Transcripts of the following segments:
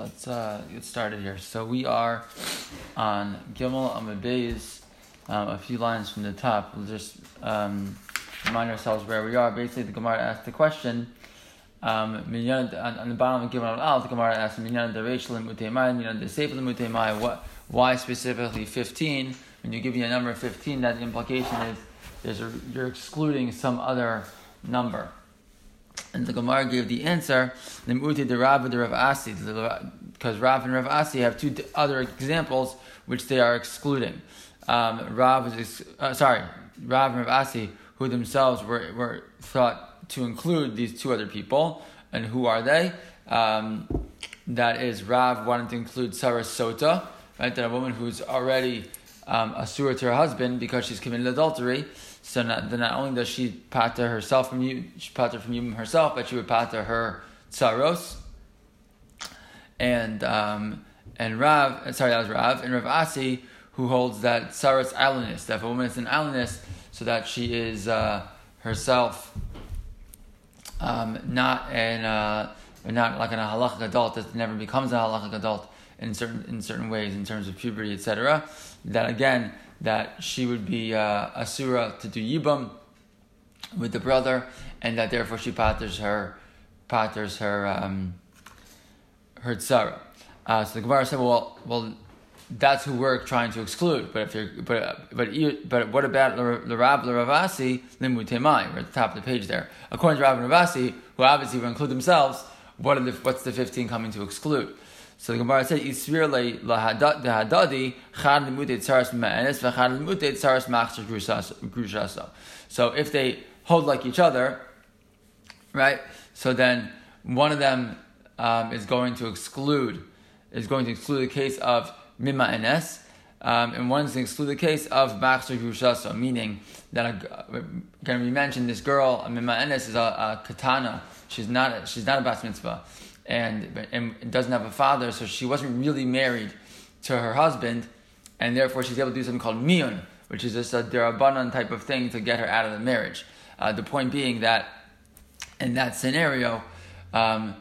let's uh, get started here. So we are on Gimel Amud um, a few lines from the top. We'll just um, remind ourselves where we are. Basically, the Gemara asked the question. Um, on, the bottom of Gimel Al, the Gemara asked. What? Why specifically fifteen? When you give me a number fifteen, that implication is there's a, you're excluding some other number. And the Gemara gave the answer, the Muti the Rav the Rav Asi, because Rav and Rav Asi have two other examples which they are excluding. Um, Rav is, uh, sorry, Rav and Rav Asi, who themselves were, were thought to include these two other people. And who are they? Um, that is Rav wanted to include Sarah Sota, right? That a woman who's already um, a to her husband because she's committed adultery. So not, then not only does she pata herself from you, she pata from you herself, but she would pata her tsaros. And um, and Rav, sorry, that was Rav, and Rav Asi, who holds that tsaros aylonis, that if a woman is an aylonis, so that she is uh, herself um, not an uh, not like an halachic adult that never becomes a halachic adult in certain in certain ways in terms of puberty, etc. That again that she would be uh, asura to do yibam with the brother, and that therefore she patters her patters her um, her tzara. Uh, so the Gemara said, well, well, that's who we're trying to exclude. But if you're, but but but what about the Rab Ravasi limu temai? We're at the top of the page there. According to Rab Ravasi, who obviously will include themselves, what are the, what's the fifteen coming to exclude? So the Gemara said, "Yisvir le lahadadi chad lemutei tzaras ma'anis v'chad lemutei tzaras machzer grushasa." So if they hold like each other, right? So then one of them um, is going to exclude is going to exclude the case of mima enes, um, and one is going to exclude the case of machzer grushasa, meaning that again we mentioned this girl mima enes is a, a katana. She's not a, she's not a bas mitzvah and, and doesn't have a father, so she wasn't really married to her husband, and therefore she's able to do something called miyun, which is just a derabanan type of thing to get her out of the marriage. Uh, the point being that in that scenario, um,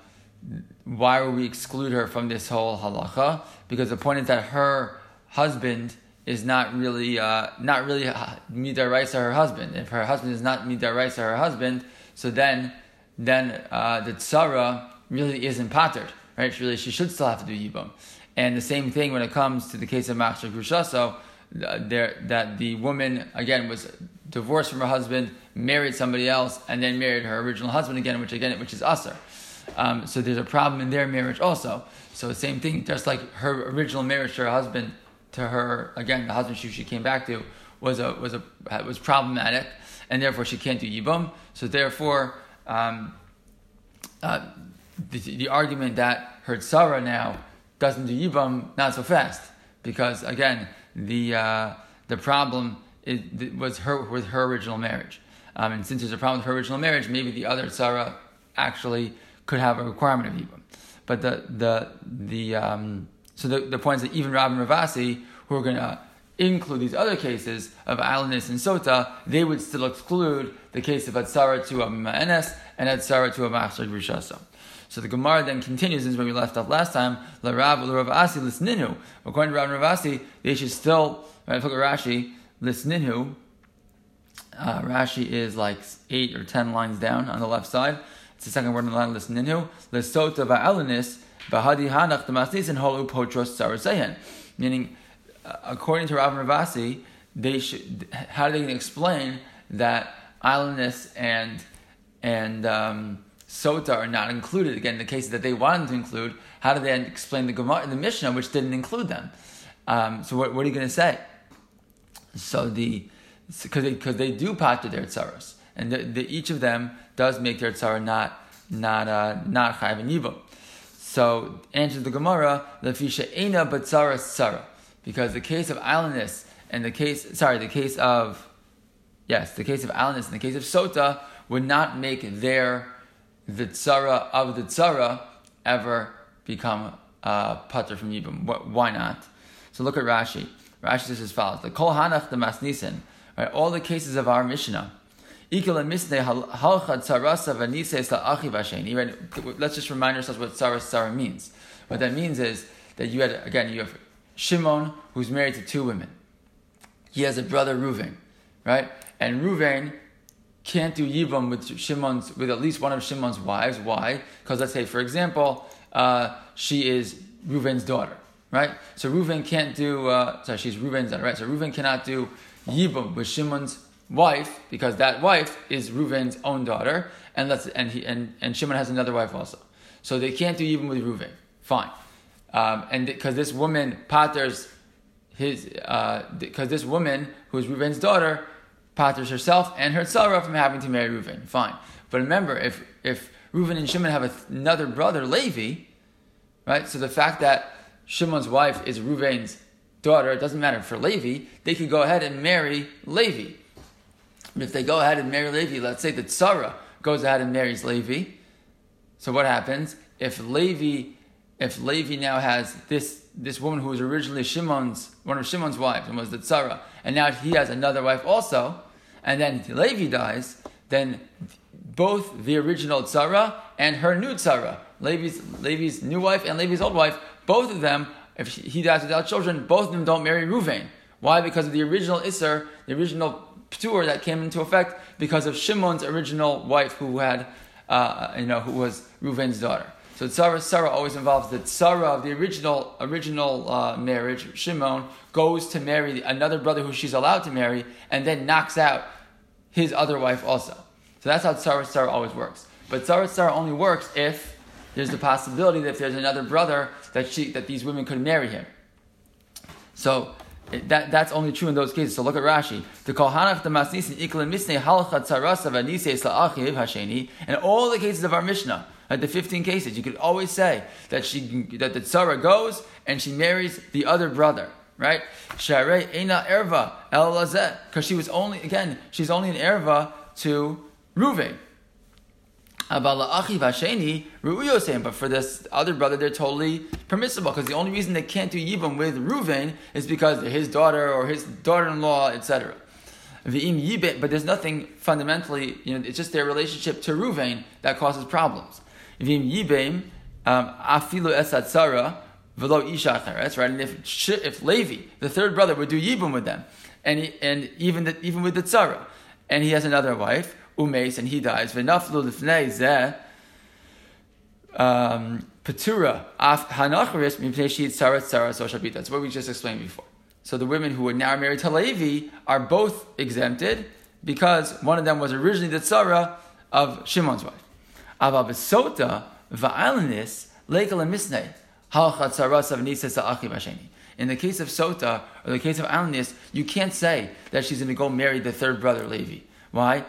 why would we exclude her from this whole halacha? Because the point is that her husband is not really uh, not really midaraisa her husband. If her husband is not midaraisa her husband, so then then uh, the tzara really isn't patterned, right? She really, she should still have to do yibum. And the same thing when it comes to the case of Machshir Grushaso, uh, there that the woman again was divorced from her husband, married somebody else, and then married her original husband again, which again which is usher. Um, so there's a problem in their marriage also. So same thing, just like her original marriage to her husband, to her again the husband she, she came back to was a was a was problematic, and therefore she can't do yibum. So therefore. Um, uh, the, the argument that her tzara now doesn't do yibam not so fast because again the uh, the problem is, was her with her original marriage, um, and since there's a problem with her original marriage, maybe the other tzara actually could have a requirement of yibam. But the the the um, so the, the point is that even Rav and Ravasi, who are going to include these other cases of aylonis and sota, they would still exclude the case of atzara to a ma'enes and atzara to a machshar grishasa. So the Gemara then continues, this is where we left off last time, Lisninu. According to Rav Rav Asi, they should still, right, look at Rashi, Lisninu. Uh, Rashi is like eight or ten lines down on the left side. It's the second word in the line, Lisninu. Lisota va'elinis, Bahadi Hanach, the and Holu Potros Sarasehen. Meaning, uh, according to Rav Ravasi, they should, how are they explain that aylonis and, and, um, sota are not included. Again, the cases that they wanted to include, how do they explain the Gemara the Mishnah, which didn't include them? Um, so what, what, are you going to say? So the because they, cause they do pata their tzaros, and the, the, each of them does make their tzara not not uh, not chayv and. So answer the Gemara, lefisha ena but tzaras tzara, because the case of aylonis and the case sorry the case of yes the case of aylonis and the case of sota would not make their the tzara of the tzara ever become uh, putter from Yibum. Why not? So look at Rashi. Rashi says as follows: The kol hanach the masnisen. Right, all the cases of our Mishnah, Let's just remind ourselves what tzara tzara means. What that means is that you had again you have Shimon who's married to two women. He has a brother Ruvain, right? And Ruvain can't do yibum with Shimon's with at least one of Shimon's wives. Why? Because let's say, for example, uh, she is Ruvain's daughter, right? So Ruvain can't do. Uh, sorry, she's Ruvain's daughter, right? So Ruvain cannot do yibum with Shimon's wife because that wife is Reuven's own daughter, and let's and he and, and Shimon has another wife also. So they can't do even with Reuven. Fine, um, and because this woman paters his because uh, this woman who is Reuven's daughter paters herself and her tzara from having to marry Reuven. Fine, but remember if if Reuven and Shimon have another brother Levi, right? So the fact that Shimon's wife is Reuven's daughter, it doesn't matter for Levi. They could go ahead and marry Levi. But if they go ahead and marry Levi, let's say that Sarah goes ahead and marries Levi. So what happens if Levi, if Levi now has this this woman who was originally Shimon's one of Shimon's wives and was the Tzara, and now he has another wife also, and then Levi dies, then both the original Tzara and her new Tzara, Levi's Levi's new wife and Levi's old wife, both of them, if he dies without children, both of them don't marry Ruvain. Why? Because of the original Isser, the original ptur that came into effect because of Shimon's original wife who had, uh, you know, who was Reuven's daughter. So tzara Sarah always involves the tzara of the original original uh, marriage. Shimon goes to marry another brother who she's allowed to marry, and then knocks out his other wife also. So that's how tzara Sarah always works. But tzara Sarah only works if there's the possibility that if there's another brother that she that these women could marry him. So that, that's only true in those cases. So look at Rashi. The Kohanach the Masnisin Ikla Misne Halachat Sarasa Vanise Sla'achiv Hasheni. And all the cases of our Mishnah, at the 15 cases, you could always say that she that the tzara goes and she marries the other brother, right? Sharei Eina Erva El because she was only again she's only an erva to Ruvain. But for this other brother, they're totally permissible because the only reason they can't do yibum with Ruvain is because his daughter or his daughter-in-law, etc. But there's nothing fundamentally, you know, it's just their relationship to Ruvain that causes problems. V'im um, afilu esatzara v'lo isha That's right. And if if Levi, the third brother, would do yibum with them, and he, and even the, even with the tzara, and he has another wife, umes, and he dies. V'naflu l'fnei zeh um, patura af hanacharis mipnei sheet sarat sarat so shabita. That's what we just explained before. So the women who are now married to Levi are both exempted because one of them was originally the tzara of Shimon's wife. Besota halachat. In the case of Sota or the case of Alanis, you can't say that she's going to go marry the third brother Levi. Why?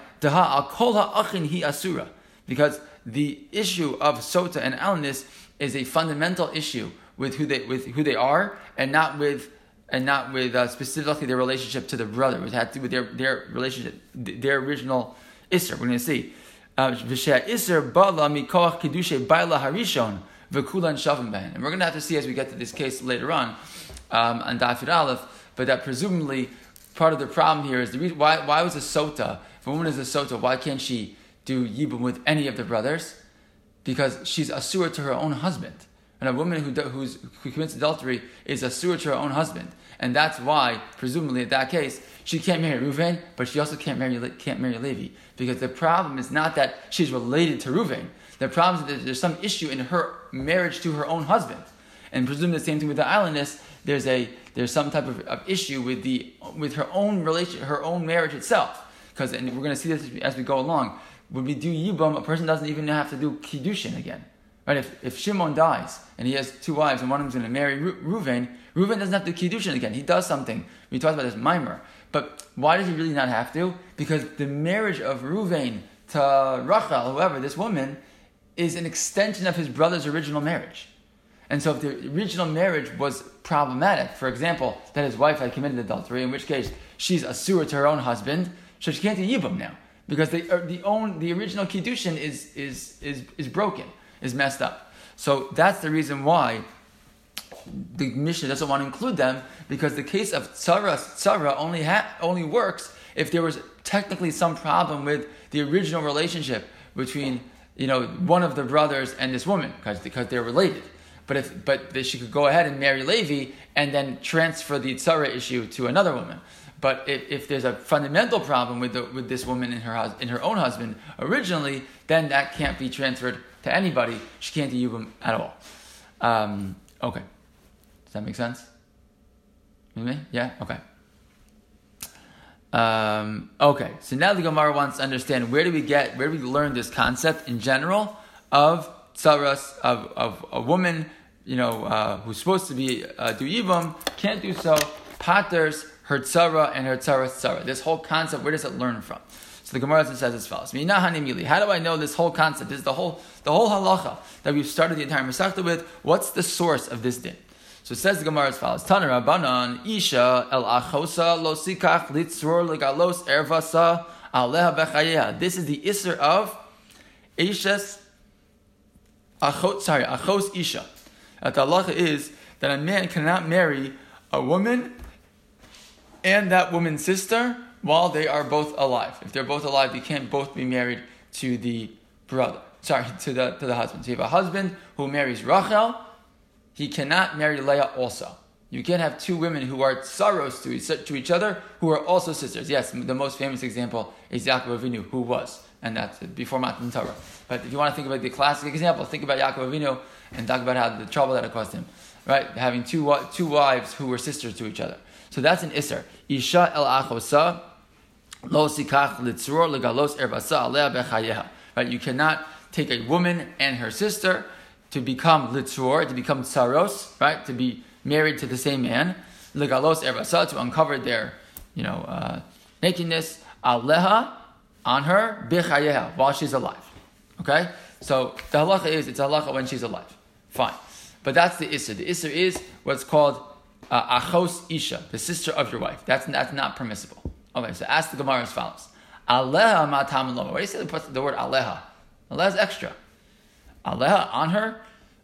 Because the issue of sota and alanis is a fundamental issue with who they with who they are, and not with and not with uh, specifically their relationship to the brother. It had to do with their their relationship, their original isser. We're going to see. Uh, harishon And we're going to have to see as we get to this case later on um, on Dafir Aleph, but that presumably part of the problem here is the reason why why was a sota if a woman is a sota, why can't she do yibum with any of the brothers? Because she's a asura to her own husband. And a woman who, who commits adultery is a asura to her own husband. And that's why, presumably, in that case, she can't marry Reuven, but she also can't marry, can't marry Levi. Because the problem is not that she's related to Reuven. The problem is that there's some issue in her marriage to her own husband. And presumably the same thing with the aylonis. There's a there's some type of, of issue with the with her own relation, her own marriage itself because and we're going to see this as we go along. When we do yibum, a person doesn't even have to do kiddushin again, right? If, if Shimon dies and he has two wives and one of them's going to marry Reuven, Reuven doesn't have to kiddushin again. He does something. We talked about this mimer, but why does he really not have to? Because the marriage of Reuven to Rachel, whoever this woman, is an extension of his brother's original marriage. And so, if the original marriage was problematic, for example, that his wife had committed adultery, in which case she's a sewer to her own husband, so she can't do yibum now because the uh, the own the original kiddushin is is is is broken, is messed up. So that's the reason why the Mishnah doesn't want to include them because the case of tzara tzara only ha- only works if there was technically some problem with the original relationship between you know one of the brothers and this woman because because they're related. But if but she could go ahead and marry Levi and then transfer the tzara issue to another woman. But if, if there's a fundamental problem with the, with this woman and her in her own husband originally, then that can't be transferred to anybody. She can't do yibum at all. Um, okay, does that make sense? Me? Yeah. Okay. Um, okay, so now the Gemara wants to understand where do we get, where do we learn this concept in general of tzaras, of, of a woman, you know, uh, who's supposed to be uh, do can't do so, paters her tzara and her tzara's tzara. This whole concept, where does it learn from? So the Gemara says as follows: How do I know this whole concept? This is the whole the whole halacha that we've started the entire Masechta with. What's the source of this din? So it says the Gemara as follows: Taner Rabbanan Isha El Achosa Lo Sikach Litzror Legalos Ervasa Aleha Bechayeha. This is the Isser of Isha's Achot. Sorry, Achos Isha. That the halacha is that a man cannot marry a woman and that woman's sister while they are both alive. If they're both alive, they can't both be married to the brother. Sorry, to the to the husband. So you have a husband who marries Rachel he cannot marry Leah also. You can't have two women who are tzaros to each, to each other who are also sisters. Yes, the most famous example is Yaakov Avinu, who was, and that's before Matan Torah. But if you want to think about the classic example, think about Yaakov Avinu and talk about how the trouble that it caused him. Right, having two two wives who were sisters to each other. So that's an isser. Isha el achosa lo sikach litzror legalos erbasa alea bechayeha. Right, you cannot take a woman and her sister to become litzur, to become tsaros, right? To be married to the same man. Legalos ervasa, to uncover their, you know, uh, nakedness. Aleha, on her, bichayeha, while she's alive. Okay? So the halacha is, it's halacha when she's alive. Fine. But that's the isser. The isser is what's called uh, achos isha, the sister of your wife. That's, that's not permissible. Okay, so ask the Gemara as follows. Aleha matam Why do you say the, the word aleha? Aleha is extra. Aleha, on her?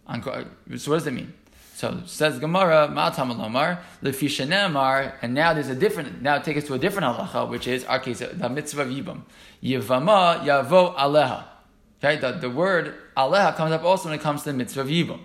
On, so what does that mean? So says Gemara, Ma'atam Lomar, Lefishanemar, and now there's a different, now take us to a different halacha, which is our case, the mitzvah of Yibam. Yivama Yavo Aleha. Okay, the, the word Aleha comes up also when it comes to the mitzvah of Yibam.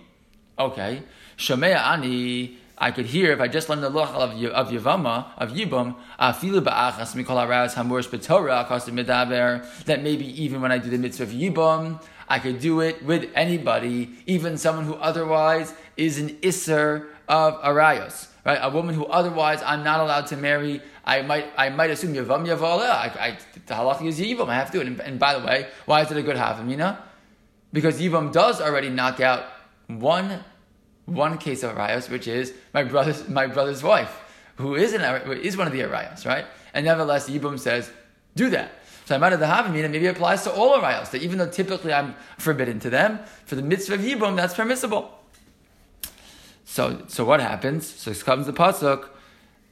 Okay, Shomea Ani, I could hear if I just learned the loch of, Yivama of Yavama, of Yibam, afilu ba'achas mikol haraz hamurish b'torah akos medaber, that maybe even when I do the mitzvah of Yibam, I could do it with anybody, even someone who otherwise is an isser of arayos, right? A woman who otherwise I'm not allowed to marry. I might, I might assume yavam yavala. I, I, the halacha is yivam. I have to. And, and, by the way, why is it a good havamina? Because yivam does already knock out one, one case of arayos, which is my brother's, my brother's wife, who is an is one of the arayos, right? And nevertheless, yivam says, do that. Of the Havamina, maybe applies to all arayos, that even though typically I'm forbidden to them, for the mitzvah of Yibum, that's permissible. So, so what happens? So comes the pasuk,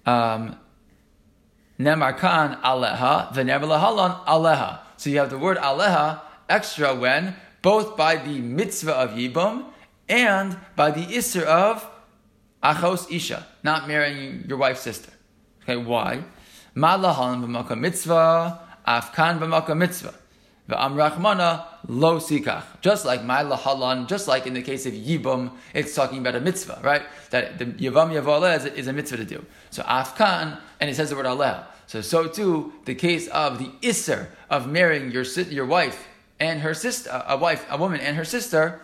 um, Nemar kan aleha, v'never lahalon aleha. So you have the word aleha extra when both by the mitzvah of Yibum and by the isser of achos isha, not marrying your wife's sister. Okay, why? Ma lahalon mitzvah Afkan b'makom mitzvah. V'am lo sikach. Just like my lahalan, just like in the case of yibum, it's talking about a mitzvah, right? That the yavam yavaleh is, is a mitzvah to do. So afkan, and it says the word aleh. So so too the case of the isser of marrying your your wife and her sister, a wife, a woman and her sister.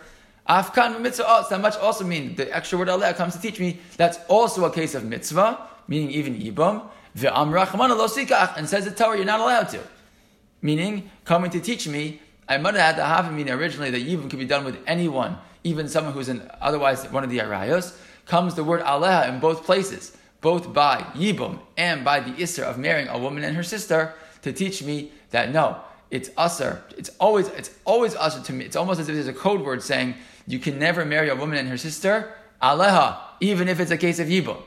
Afkan mitzvah. That much also mean the extra word aleh comes to teach me that's also a case of mitzvah, meaning even yibum. Ve'am rachmana lo sikach, and says the Torah you're not allowed to. Meaning, coming to teach me, I might have had the havamina originally that even could be done with anyone, even someone who's an, otherwise one of the arayos, comes the word aleha in both places, both by yibum and by the isser of marrying a woman and her sister, to teach me that no, it's usser. It's always it's always usser to me. It's almost as if there's a code word saying you can never marry a woman and her sister, aleha, even if it's a case of yibum.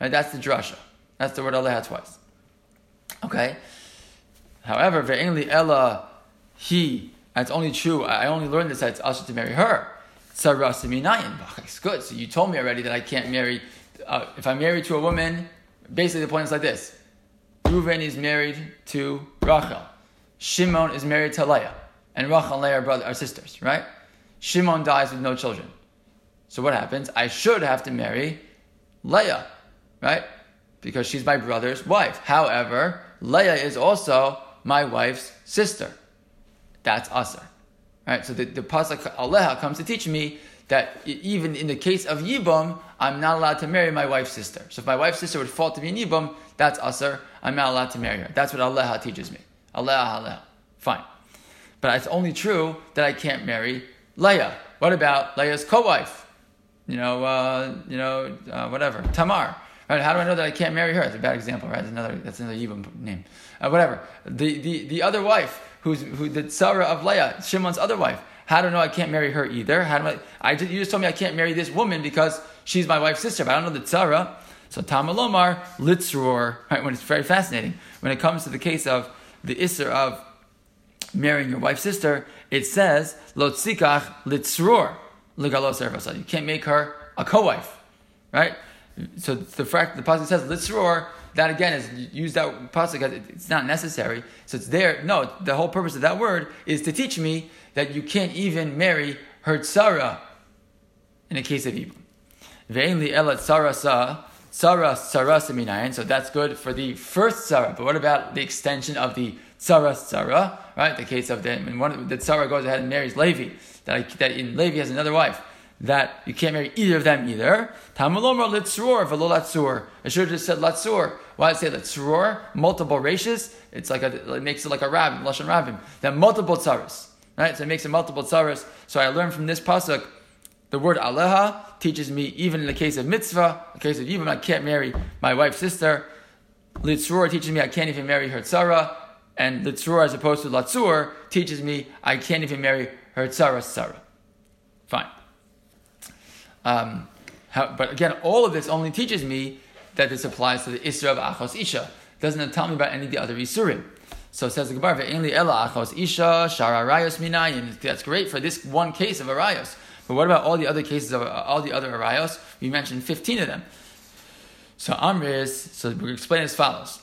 Right? That's the drasha. That's the word aleha twice. Okay. However, ve'enli ella he, and it's only true, I only learned this that it's usher to marry her. It's good. So you told me already that I can't marry. Uh, if I'm married to a woman, basically the point is like this: Reuven is married to Rachel. Shimon is married to Leah. And Rachel and Leah are, brother, are sisters, right? Shimon dies with no children. So what happens? I should have to marry Leah, right? Because she's my brother's wife. However, Leah is also my wife's sister. That's Asar. Right? So the, the Pasuk Aleha comes to teach me that even in the case of Yibam, I'm not allowed to marry my wife's sister. So if my wife's sister would fall to be an Yibam, that's Asar. I'm not allowed to marry her. That's what Aleha teaches me. Aleha, Aleha. Fine. But it's only true that I can't marry Leah. What about Leah's co-wife? You know, uh, you know, uh, whatever, Tamar. Right? How do I know that I can't marry her? That's a bad example, right? That's another, that's another Yibam name. Uh, whatever. The, the, the other wife, who's who the Sarah of Leah, Shimon's other wife. How do I know I can't marry her either? How do I? I just, you just told me I can't marry this woman because she's my wife's sister, but I don't know the Sarah. So Tamalomar litzror, right? When it's very fascinating when it comes to the case of the isser of marrying your wife's sister, it says lotzikach litzror legalos You can't make her a co-wife, right? So the fact the pasuk says litzror that again is use that pasuk it's not necessary. So it's there. No, the whole purpose of that word is to teach me that you can't even marry her tzara in a case of evil. Elat tzara sa tzara tzara seminayin. So that's good for the first tzara. But what about the extension of the tzara tzara? Right, the case of the when one the tzara goes ahead and marries Levi. That, that in Levi has another wife that you can't marry either of them either. Tamalomar litzur v'lo latzur. I should have just said latzur. Why did I say latzur? Multiple races. It's like a, it makes it like a rabbin, lashon rabbin. Then multiple tzaras, right? So it makes it multiple tzaras. So I learned from this pasuk. The word aleha teaches me even in the case of mitzvah, in the case of even I can't marry my wife's sister. Litzur teaches me I can't even marry her tzara, and litzur as opposed to latzur teaches me I can't even marry her tzara's tzara. Fine. Um, how, but again, all of this only teaches me that this applies to the Isra of Achos Isha. Doesn't tell me about any of the other Isurim. So it says the Gemara, "Ve'enli ela achos isha shara arayos minayin." That's great for this one case of arayos. But what about all the other cases of uh, all the other arayos? We mentioned fifteen of them. So Amr so we explain as follows: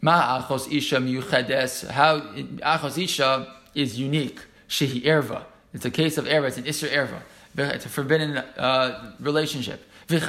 Ma achos isha miyuchedes. How achos isha is unique. Shehi erva. It's a case of erva. It's an isra erva. It's a forbidden uh, relationship. And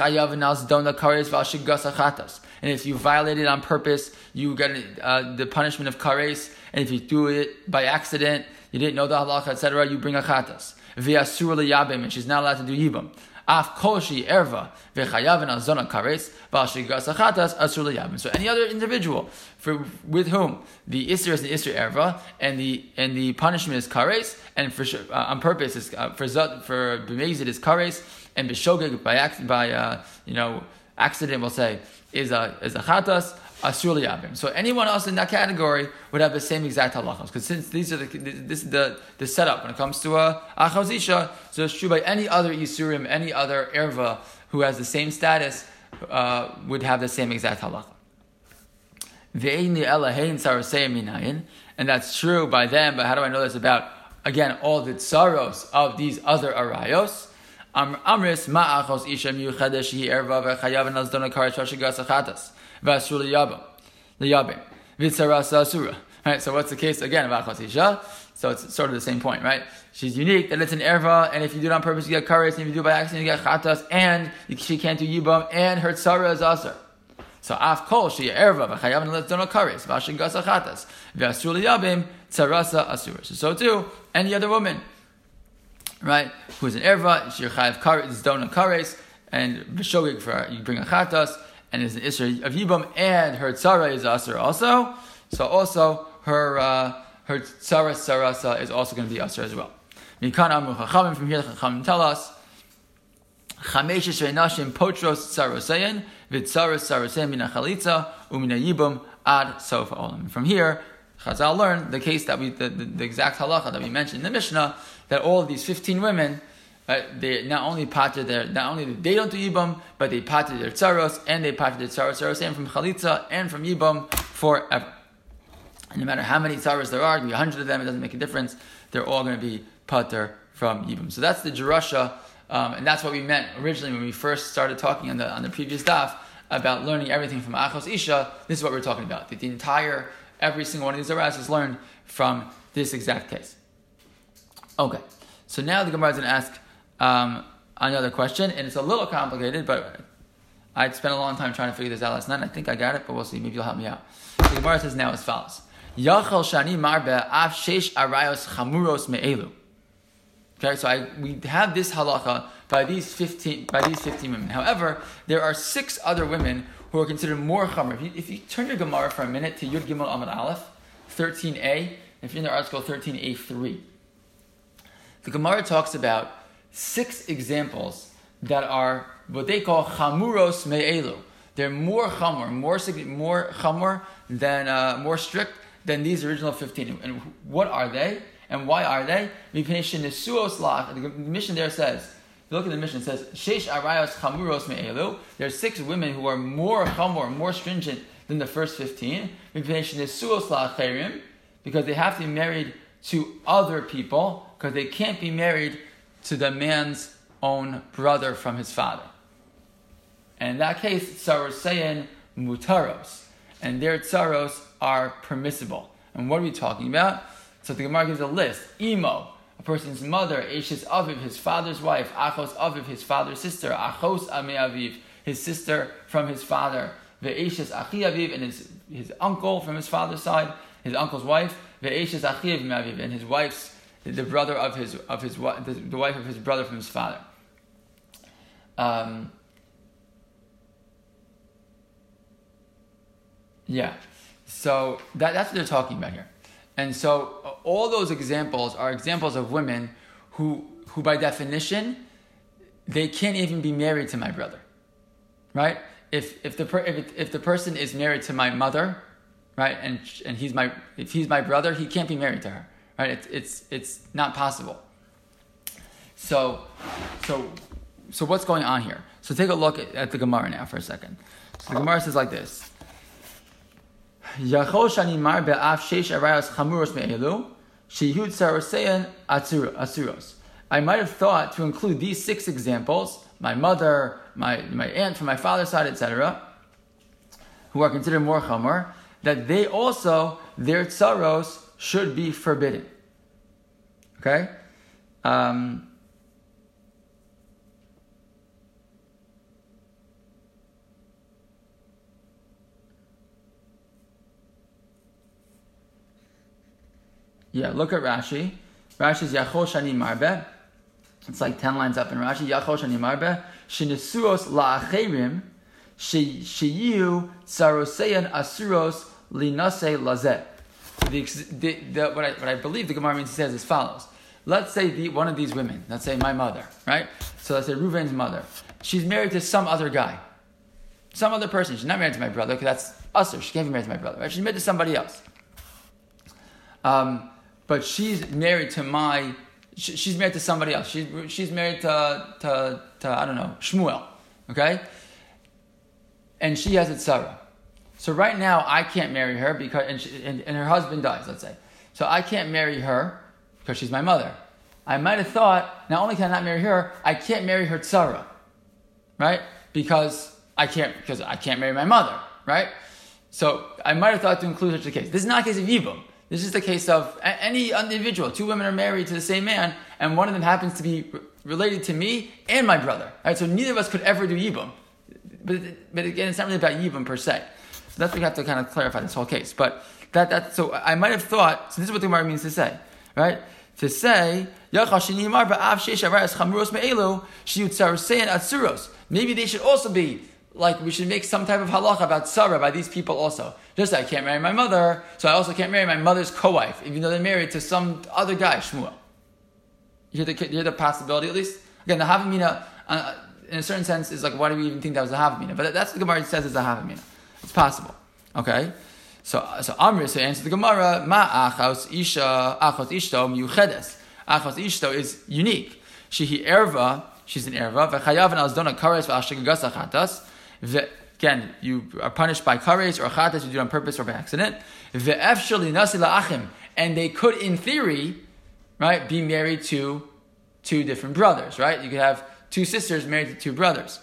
if you violate it on purpose, you get uh, the punishment of kares. And if you do it by accident, you didn't know the halacha, etc., you bring a chatas. And she's not allowed to do yibam. Af koshi erva v'chayav azona kares v'ashigas achatas asur. So any other individual for with whom the isser is the isser erva and the and the punishment is kares and for uh, on purpose is uh, for zot for b'mezid is kares and b'shogeg by by uh, you know accident we'll say is a is a chatas. So anyone else in that category would have the same exact halachas. Because since these are the this is the, the setup when it comes to a uh, achazisha, so it's true by any other isurim, any other erva who has the same status uh, would have the same exact halacha. And that's true by them, but how do I know this about again all the tsaros of these other arayos? Amris ma'achos isha miyuchedesh hi erva v'chayav nazdona karet rashigas achatas. Vasur liyabim. Liyabim. Asura. Right, so what's the case again of Achos Isha? So it's sort of the same point, right? She's unique, that it's an erva, and if you do it on purpose, you get kares, and if you do it by accident, you get chatas, and she can't do yibam, and her tzara is aser. So af kol she erva v'chayav neletzon kares v'ashin gasa chatas v'asur liyabim tzarasa asura. So too any other woman, right, who's an erva, she chayav kares, don kares, and v'shogig for you bring a chatas, and is an Isra of Yibam, and her Tzara is Asr also. So also her uh, her Tzara Sarasa is also going to be Asr as well. Mikan Amru Chachamim, from here the Chachamim tell us, Chamesh Potros Tzarosein, Vitzaros Tzarosein Mina Umina Yibam Ad Sofa Olam. From here, Chazal learned the case that we, the, the, the exact halacha that we mentioned in the Mishnah, that all these 15 women, uh, they not only pater their, not only they don't do yibam, but they pater their tzaros and they pater their tzaros, tzaros and from chalitza and from yibam forever. And no matter how many tzaros there are, a hundred of them, it doesn't make a difference. They're all going to be pater from yibam. So that's the jerusha, um, and that's what we meant originally when we first started talking on the on the previous daf about learning everything from Achos Isha, this is what we're talking about. That the entire, every single one of these Aras is learned from this exact case. Okay, so now the Gemara is going to ask um, another question, and it's a little complicated, but I'd spent a long time trying to figure this out last night. I think I got it, but we'll see. Maybe you'll help me out. The Gemara says now as follows: Yachal shani marbe af shesh arayos chamuros me'elu. Okay, so I, we have this halacha by these fifteen by these fifteen women. However, there are six other women who are considered more chamer. If you, if you turn your Gemara for a minute to Yud Gimel Amud Aleph, thirteen A, if you're in the ArtScroll thirteen A three, the Gemara talks about six examples that are what they call chamuros me'elu. They're more chamur, more more chamur than uh, more strict than these original fifteen. And what are they? And why are they? The Mishnah there says. If you look at the Mishnah, it says arayos. There are six women who are more chamur, more stringent than the first fifteen. Because they have to be married to other people, because they can't be married to the man's own brother from his father. And in that case, tsaros saying mutaros. And their tsaros are permissible. And what are we talking about? So the Gemara gives a list. Imo, a person's mother, Ashes Aviv, his father's wife, Achos Aviv, his father's sister, Achos Ame Aviv, his sister from his father, Ve'eshes Achi Aviv, and his, his uncle from his father's side, his uncle's wife, Ve'eshes Achi Aviv, and his wife's, the brother of his, of his, the wife of his brother from his father. Um, yeah. So that, that's what they're talking about here. And so uh, all those examples are examples of women who, who by definition, they can't even be married to my brother, right? If, if, the, per, if, if the person is married to my mother, right, and, and he's my, if he's my brother, he can't be married to her, right? It, it's, it's not possible. So, so, so what's going on here? So take a look at, at the Gemara now for a second. So the Gemara says like this. Yachol shani mar be'af sheish arayos chamuros me'elu, shehud saroseyan asuros. I might have thought to include these six examples, my mother, my, my aunt from my father's side, etc., who are considered more chamur, that they also, their tsaros should be forbidden. Okay? Um, Yeah, look at Rashi. Rashi's Yachol Shani Marbe. It's like 10 lines up in Rashi. Yachol Shani Marbe. Shinisuos la'acherim She sheyu tsaroseyan asuros linase lazet. The, the, the, what, I, what I believe the Gemara means says as follows. Let's say the, one of these women, let's say my mother, right? So let's say Reuven's mother. She's married to some other guy, some other person. She's not married to my brother because that's usher. She can't be married to my brother, right? She's married to somebody else. Um, but she's married to my, she's married to somebody else. She's, she's married to, to, to, I don't know, Shmuel, okay? And she has a tzara. So right now, I can't marry her because, and, she, and, and her husband dies, let's say. So I can't marry her because she's my mother. I might have thought, not only can I not marry her, I can't marry her tzara, right? Because I can't, because I can't marry my mother, right? So I might have thought to include such a case. This is not a case of Yibum. This is the case of any individual. Two women are married to the same man, and one of them happens to be related to me and my brother. Right? So neither of us could ever do yibum. But, but again, it's not really about yibum per se. So that's what we have to kind of clarify this whole case. But that, that so I might have thought, so this is what the Gemara means to say, right? To say, maybe they should also be like we should make some type of halacha about Sarah by these people also. Just I can't marry my mother, so I also can't marry my mother's co-wife, even though they're married to some other guy, Shmuel. You hear the, you hear the possibility at least? Again, the Havamina, uh, in a certain sense, is like, why do we even think that was a Havamina? But that's what the Gemara says is a Havamina. It's possible. Okay? So, so Amr, so answer the Gemara, Ma achos isha, achos ishto miyuchedes. Achos ishto is unique. Shehi erva, she's an erva, v'chayav and azdona kares v'ashagagas achatas, Again, you are punished by kares or chatas, you do it on purpose or by accident. And they could, in theory, right, be married to two different brothers, right? You could have two sisters married to two brothers.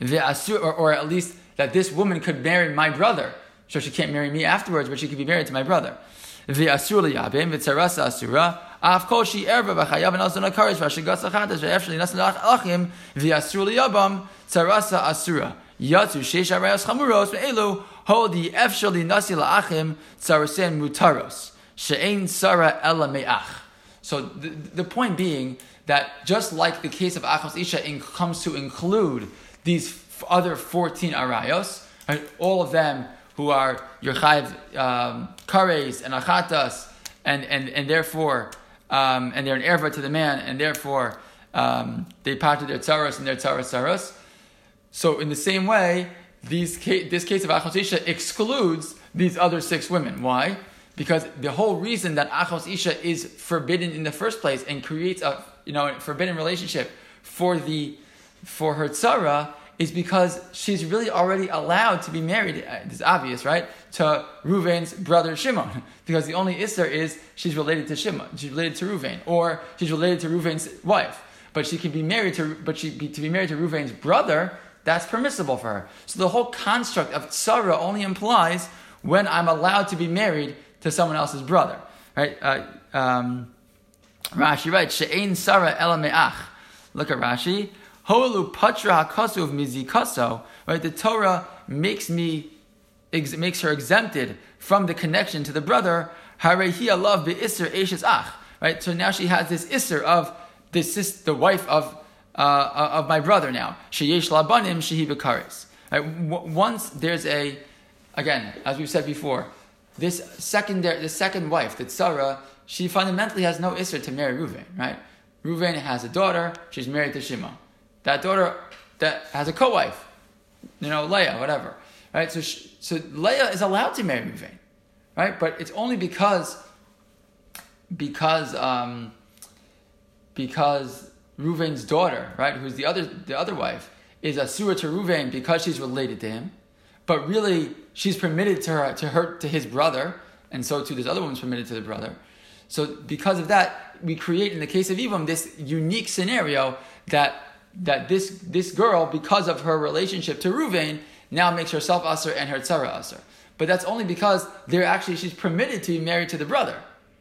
Or, or at least that this woman could marry my brother. So she can't marry me afterwards, but she could be married to my brother. Asura, of course, she erva v'chayav and also nakarish v'ashigas achadash v'efshli nasan achim v'yasru liyabam tzarasa asura. Yatsu sheish arayas chamuros v'elu hodi efshli nasi la'achim tzarasen mutaros. She'ein sara ela me'ach. So the, the point being that just like the case of Achos Isha in, comes to include these other 14 arayos, right, all of them who are Yerchayv um, Kares and Achatas, and, and, and therefore um, and they're an erva to the man, and therefore um, they parted their tzaros and their tzaros tzaros. So in the same way, these this case of Achos Isha excludes these other six women. Why? Because the whole reason that Achos Isha is forbidden in the first place and creates a you know forbidden relationship for the for her tzara is because she's really already allowed to be married. Uh, it's obvious, right? To Ruvain's brother Shimon, because the only Isser is she's related to Shimon, she's related to Ruvain, or she's related to Ruvain's wife. But she can be married to, but she be, to be married to Ruvain's brother, that's permissible for her. So the whole construct of tzara only implies when I'm allowed to be married to someone else's brother, right? Uh, um, Rashi writes, "She'ein Sarah elameach." Look at Rashi. Holu patra hakasuv mizikaso, right? The Torah makes me ex, makes her exempted from the connection to the brother. Harehi alav be'isr eshes ach, right? So now she has this isser of is the wife of uh, of my brother now. Sheyesh labanim shehi bekaris. Right? Once there's a, again, as we've said before, this secondary, the second wife, the tzara, she fundamentally has no isser to marry Ruvain, right? Ruvain has a daughter, she's married to Shimon that daughter that has a co-wife, you know, Leah, whatever, right? So, she, so Leah is allowed to marry Ruvain, right? But it's only because because um, because Ruvain's daughter, right, who's the other the other wife, is a surah to Ruvain because she's related to him, but really she's permitted to her to her to his brother, and so too this other woman's permitted to the brother. So because of that, we create in the case of Evam this unique scenario that that this, this girl, because of her relationship to Ruvain, now makes herself Aser and her Tzara Aser. But that's only because they're actually, she's permitted to be married to the brother.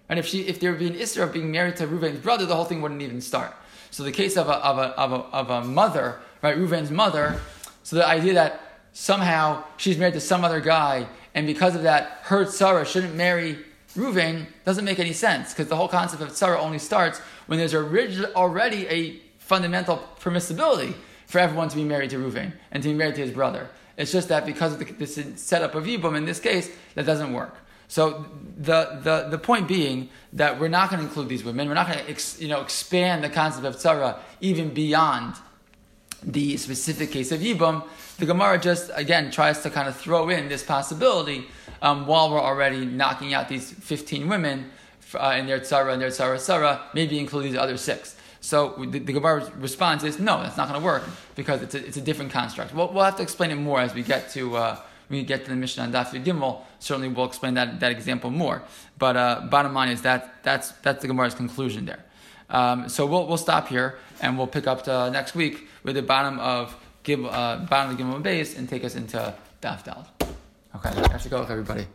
And if, she, if there would be an Isra of being married to Ruvain's brother, the whole thing wouldn't even start. So the case of a, of a, of a, of a mother, right, Ruvain's mother, so the idea that somehow she's married to some other guy, and because of that, her Tzara shouldn't marry Ruvain doesn't make any sense because the whole concept of tzara only starts when there's already a fundamental permissibility for everyone to be married to Ruvain and to be married to his brother. It's just that because of the, this setup of Yibum in this case, that doesn't work. So the, the, the point being that we're not going to include these women. We're not going to ex, you know, expand the concept of tzara even beyond the specific case of Yibum. The Gemara just, again, tries to kind of throw in this possibility um, while we're already knocking out these 15 women uh, in their tzara and their tzara tzara, maybe include these other six. So the, the Gemara's response is no, that's not going to work because it's a, it's a different construct. We'll, we'll have to explain it more as we get to uh, when we get to the Mishnah on Daf Gimel. Certainly, we'll explain that, that example more. But uh, bottom line is that that's that's the Gemara's conclusion there. Um, so we'll we'll stop here and we'll pick up to next week with the bottom of Gimel, uh, bottom of the Gimel beis and take us into Daf Dal. Okay, have to go with everybody.